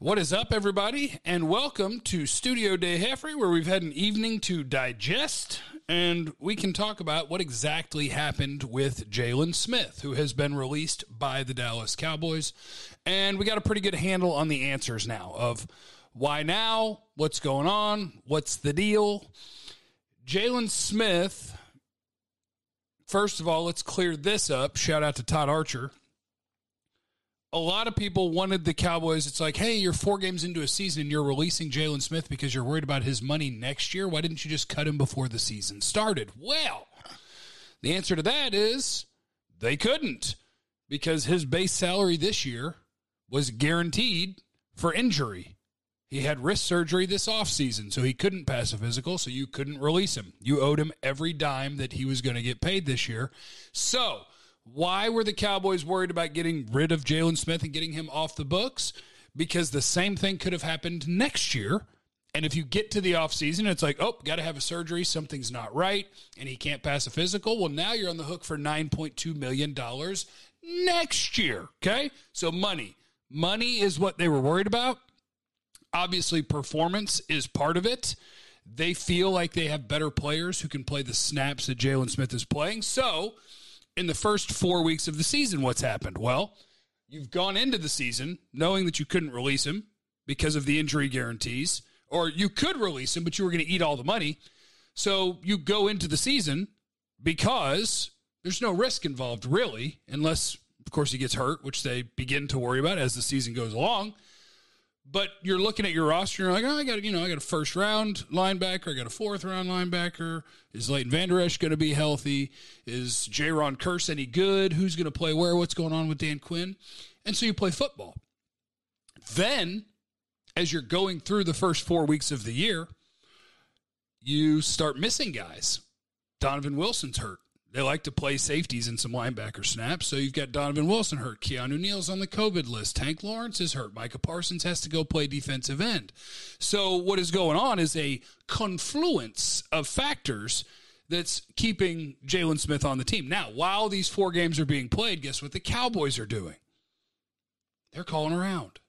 What is up, everybody, and welcome to Studio Day Heffrey, where we've had an evening to digest, and we can talk about what exactly happened with Jaylon Smith, who has been released by the Dallas Cowboys, and we got a pretty good handle on the answers now of why now, what's going on, what's the deal. Jaylon Smith. First of all, let's clear this up. Shout out to Todd Archer a lot of people wanted the Cowboys. It's like, hey, you're four games into a season and you're releasing Jaylon Smith because you're worried about his money next year. Why didn't you just cut him before the season started? Well, the answer to that is they couldn't because his base salary this year was guaranteed for injury. He had wrist surgery this offseason, so he couldn't pass a physical, so you couldn't release him. You owed him every dime that he was going to get paid this year. So, why were the Cowboys worried about getting rid of Jaylon Smith and getting him off the books? Because the same thing could have happened next year. And if you get to the offseason, it's like, oh, got to have a surgery, something's not right, and he can't pass a physical. Well, now you're on the hook for $9.2 million next year. Okay. So money. Money is what they were worried about. Obviously, performance is part of it. They feel like they have better players who can play the snaps that Jaylon Smith is playing. So in the first four weeks of the season, what's happened? Well, you've gone into the season knowing that you couldn't release him because of the injury guarantees, or you could release him, but you were going to eat all the money. So you go into the season because there's no risk involved, really, unless, of course, he gets hurt, which they begin to worry about as the season goes along. But you're looking at your roster, and you're like, oh, I got, you know, I got a first round linebacker, I got a fourth round linebacker. Is Leighton Vander Esch going to be healthy? Is Jayron Kearse any good? Who's going to play where? What's going on with Dan Quinn? And so you play football. Then, as you're going through the first four weeks of the year, you start missing guys. Donovan Wilson's hurt. They like to play safeties and some linebacker snaps. So you've got Donovan Wilson hurt. Keanu Neal's on the COVID list. Tank Lawrence is hurt. Micah Parsons has to go play defensive end. So what is going on is a confluence of factors that's keeping Jaylon Smith on the team. Now, while these four games are being played, guess what the Cowboys are doing? They're calling around.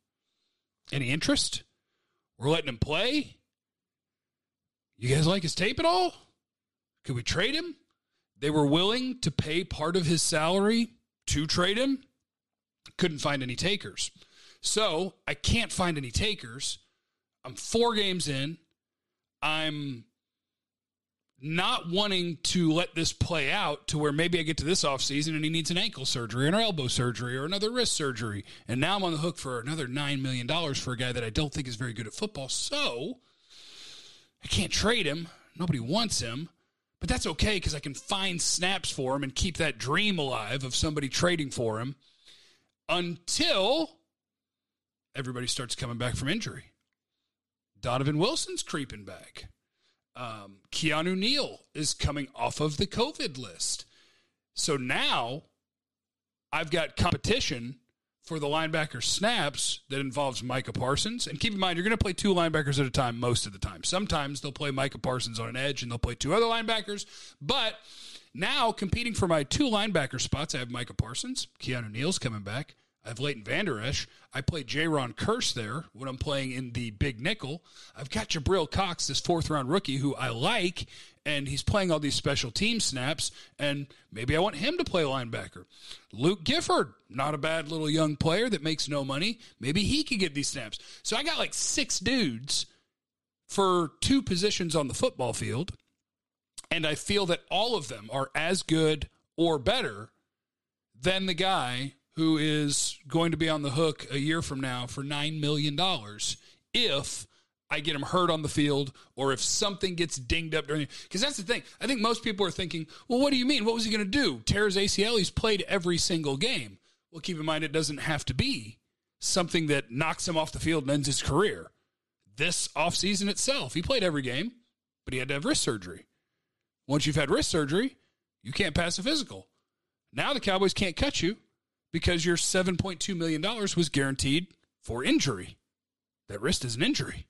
Any interest? We're letting him play. You guys like his tape at all? Could we trade him? They were willing to pay part of his salary to trade him. Couldn't find any takers. So I can't find any takers. I'm four games in. I'm not wanting to let this play out to where maybe I get to this offseason and he needs an ankle surgery or an elbow surgery or another wrist surgery. And now I'm on the hook for another $9 million for a guy that I don't think is very good at football. So I can't trade him. Nobody wants him. But that's okay because I can find snaps for him and keep that dream alive of somebody trading for him until everybody starts coming back from injury. Donovan Wilson's creeping back. Um, Keanu Neal is coming off of the COVID list. So now I've got competition for the linebacker snaps that involves Micah Parsons. And keep in mind, you're going to play two linebackers at a time most of the time. Sometimes they'll play Micah Parsons on an edge and they'll play two other linebackers. But now competing for my two linebacker spots, I have Micah Parsons. Keanu Neal's coming back. I have Leighton Vander Esch. I play Jayron Kearse there when I'm playing in the big nickel. I've got Jabril Cox, this fourth round rookie who I like, and he's playing all these special team snaps, and maybe I want him to play linebacker. Luke Gifford, not a bad little young player that makes no money. Maybe he could get these snaps. So I got like six dudes for two positions on the football field, and I feel that all of them are as good or better than the guy who is going to be on the hook a year from now for $9 million if I get him hurt on the field or if something gets dinged up during because that's the thing. I think most people are thinking, well, what do you mean? What was he going to do? Tear his ACL? He's played every single game. Well, keep in mind it doesn't have to be something that knocks him off the field and ends his career. This offseason itself, he played every game, but he had to have wrist surgery. Once you've had wrist surgery, you can't pass a physical. Now the Cowboys can't cut you because your $7.2 million was guaranteed for injury. That wrist is an injury.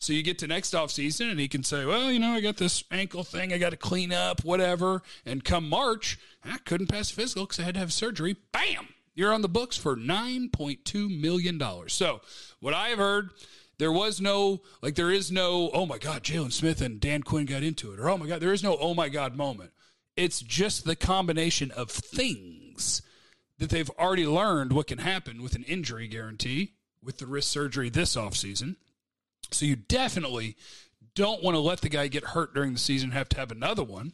So you get to next offseason and he can say, well, you know, I got this ankle thing I got to clean up, whatever. And come March, I couldn't pass physical because I had to have surgery. Bam! You're on the books for $9.2 million. So, what I have heard, there was no, like, there is no, oh my God, Jaylon Smith and Dan Quinn got into it, or oh my God, there is no oh my God moment. It's just the combination of things that they've already learned what can happen with an injury guarantee with the wrist surgery this offseason. So you definitely don't want to let the guy get hurt during the season, have to have another one.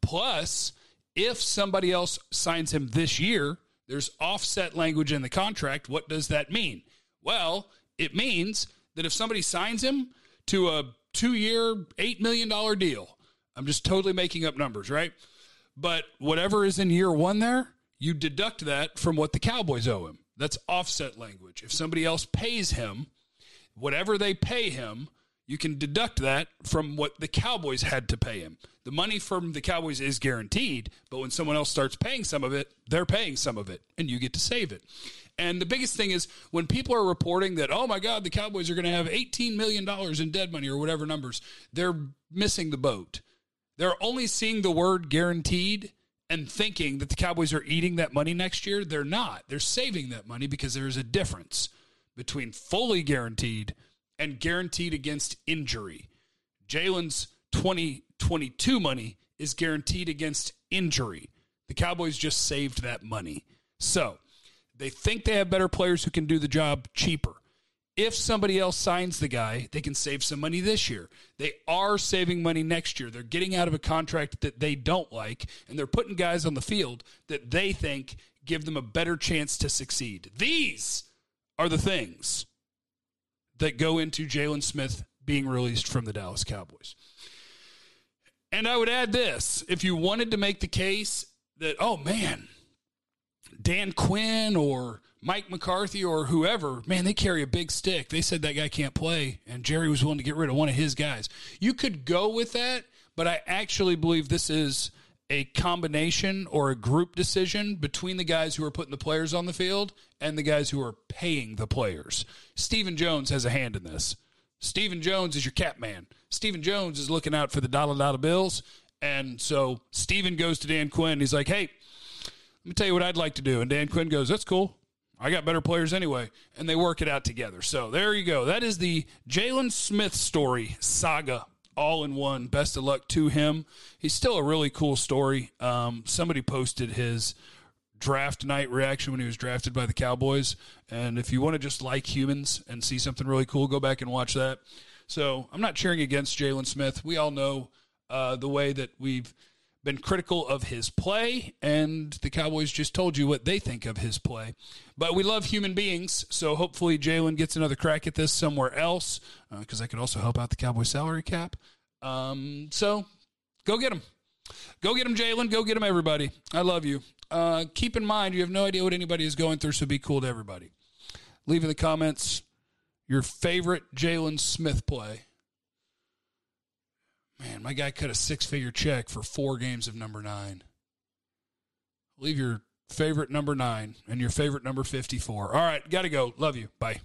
Plus, if somebody else signs him this year, there's offset language in the contract. What does that mean? Well, it means that if somebody signs him to a two year, $8 million deal, I'm just totally making up numbers, right? But whatever is in year one there, you deduct that from what the Cowboys owe him. That's offset language. If somebody else pays him, whatever they pay him, you can deduct that from what the Cowboys had to pay him. The money from the Cowboys is guaranteed, but when someone else starts paying some of it, they're paying some of it, and you get to save it. And the biggest thing is when people are reporting that, oh my God, the Cowboys are going to have $18 million in dead money or whatever numbers, they're missing the boat. They're only seeing the word guaranteed and thinking that the Cowboys are eating that money next year. They're not. They're saving that money because there is a difference between fully guaranteed and guaranteed against injury. Jaylon's 2022 money is guaranteed against injury. The Cowboys just saved that money. So they think they have better players who can do the job cheaper. If somebody else signs the guy, they can save some money this year. They are saving money next year. They're getting out of a contract that they don't like, and they're putting guys on the field that they think give them a better chance to succeed. These are the things that go into Jaylon Smith being released from the Dallas Cowboys. And I would add this if you wanted to make the case that, oh man, Dan Quinn or Mike McCarthy or whoever, man, they carry a big stick. They said that guy can't play, and Jerry was willing to get rid of one of his guys. You could go with that, but I actually believe this is a combination or a group decision between the guys who are putting the players on the field and the guys who are paying the players. Stephen Jones has a hand in this. Stephen Jones is your cap man. Stephen Jones is looking out for the dollar dollar bills. And so Stephen goes to Dan Quinn. He's like, hey, let me tell you what I'd like to do. And Dan Quinn goes, that's cool. I got better players anyway. And they work it out together. So there you go. That is the Jaylon Smith story saga all in one. Best of luck to him. He's still a really cool story. Um, somebody posted his draft night reaction when he was drafted by the Cowboys. And if you want to just like humans and see something really cool, go back and watch that. So I'm not cheering against Jaylon Smith. We all know uh, the way that we've been critical of his play, and the Cowboys just told you what they think of his play. But we love human beings, so hopefully Jaylon gets another crack at this somewhere else, because uh, that could also help out the Cowboys salary cap. Um, so go get him. Go get him, Jaylon. Go get him, everybody. I love you. Uh, keep in mind, you have no idea what anybody is going through, so be cool to everybody. Leave in the comments your favorite Jaylon Smith play Man, my guy cut a six figure check for four games of number nine. Leave your favorite number nine and your favorite number 54. All right, got to go. Love you. Bye.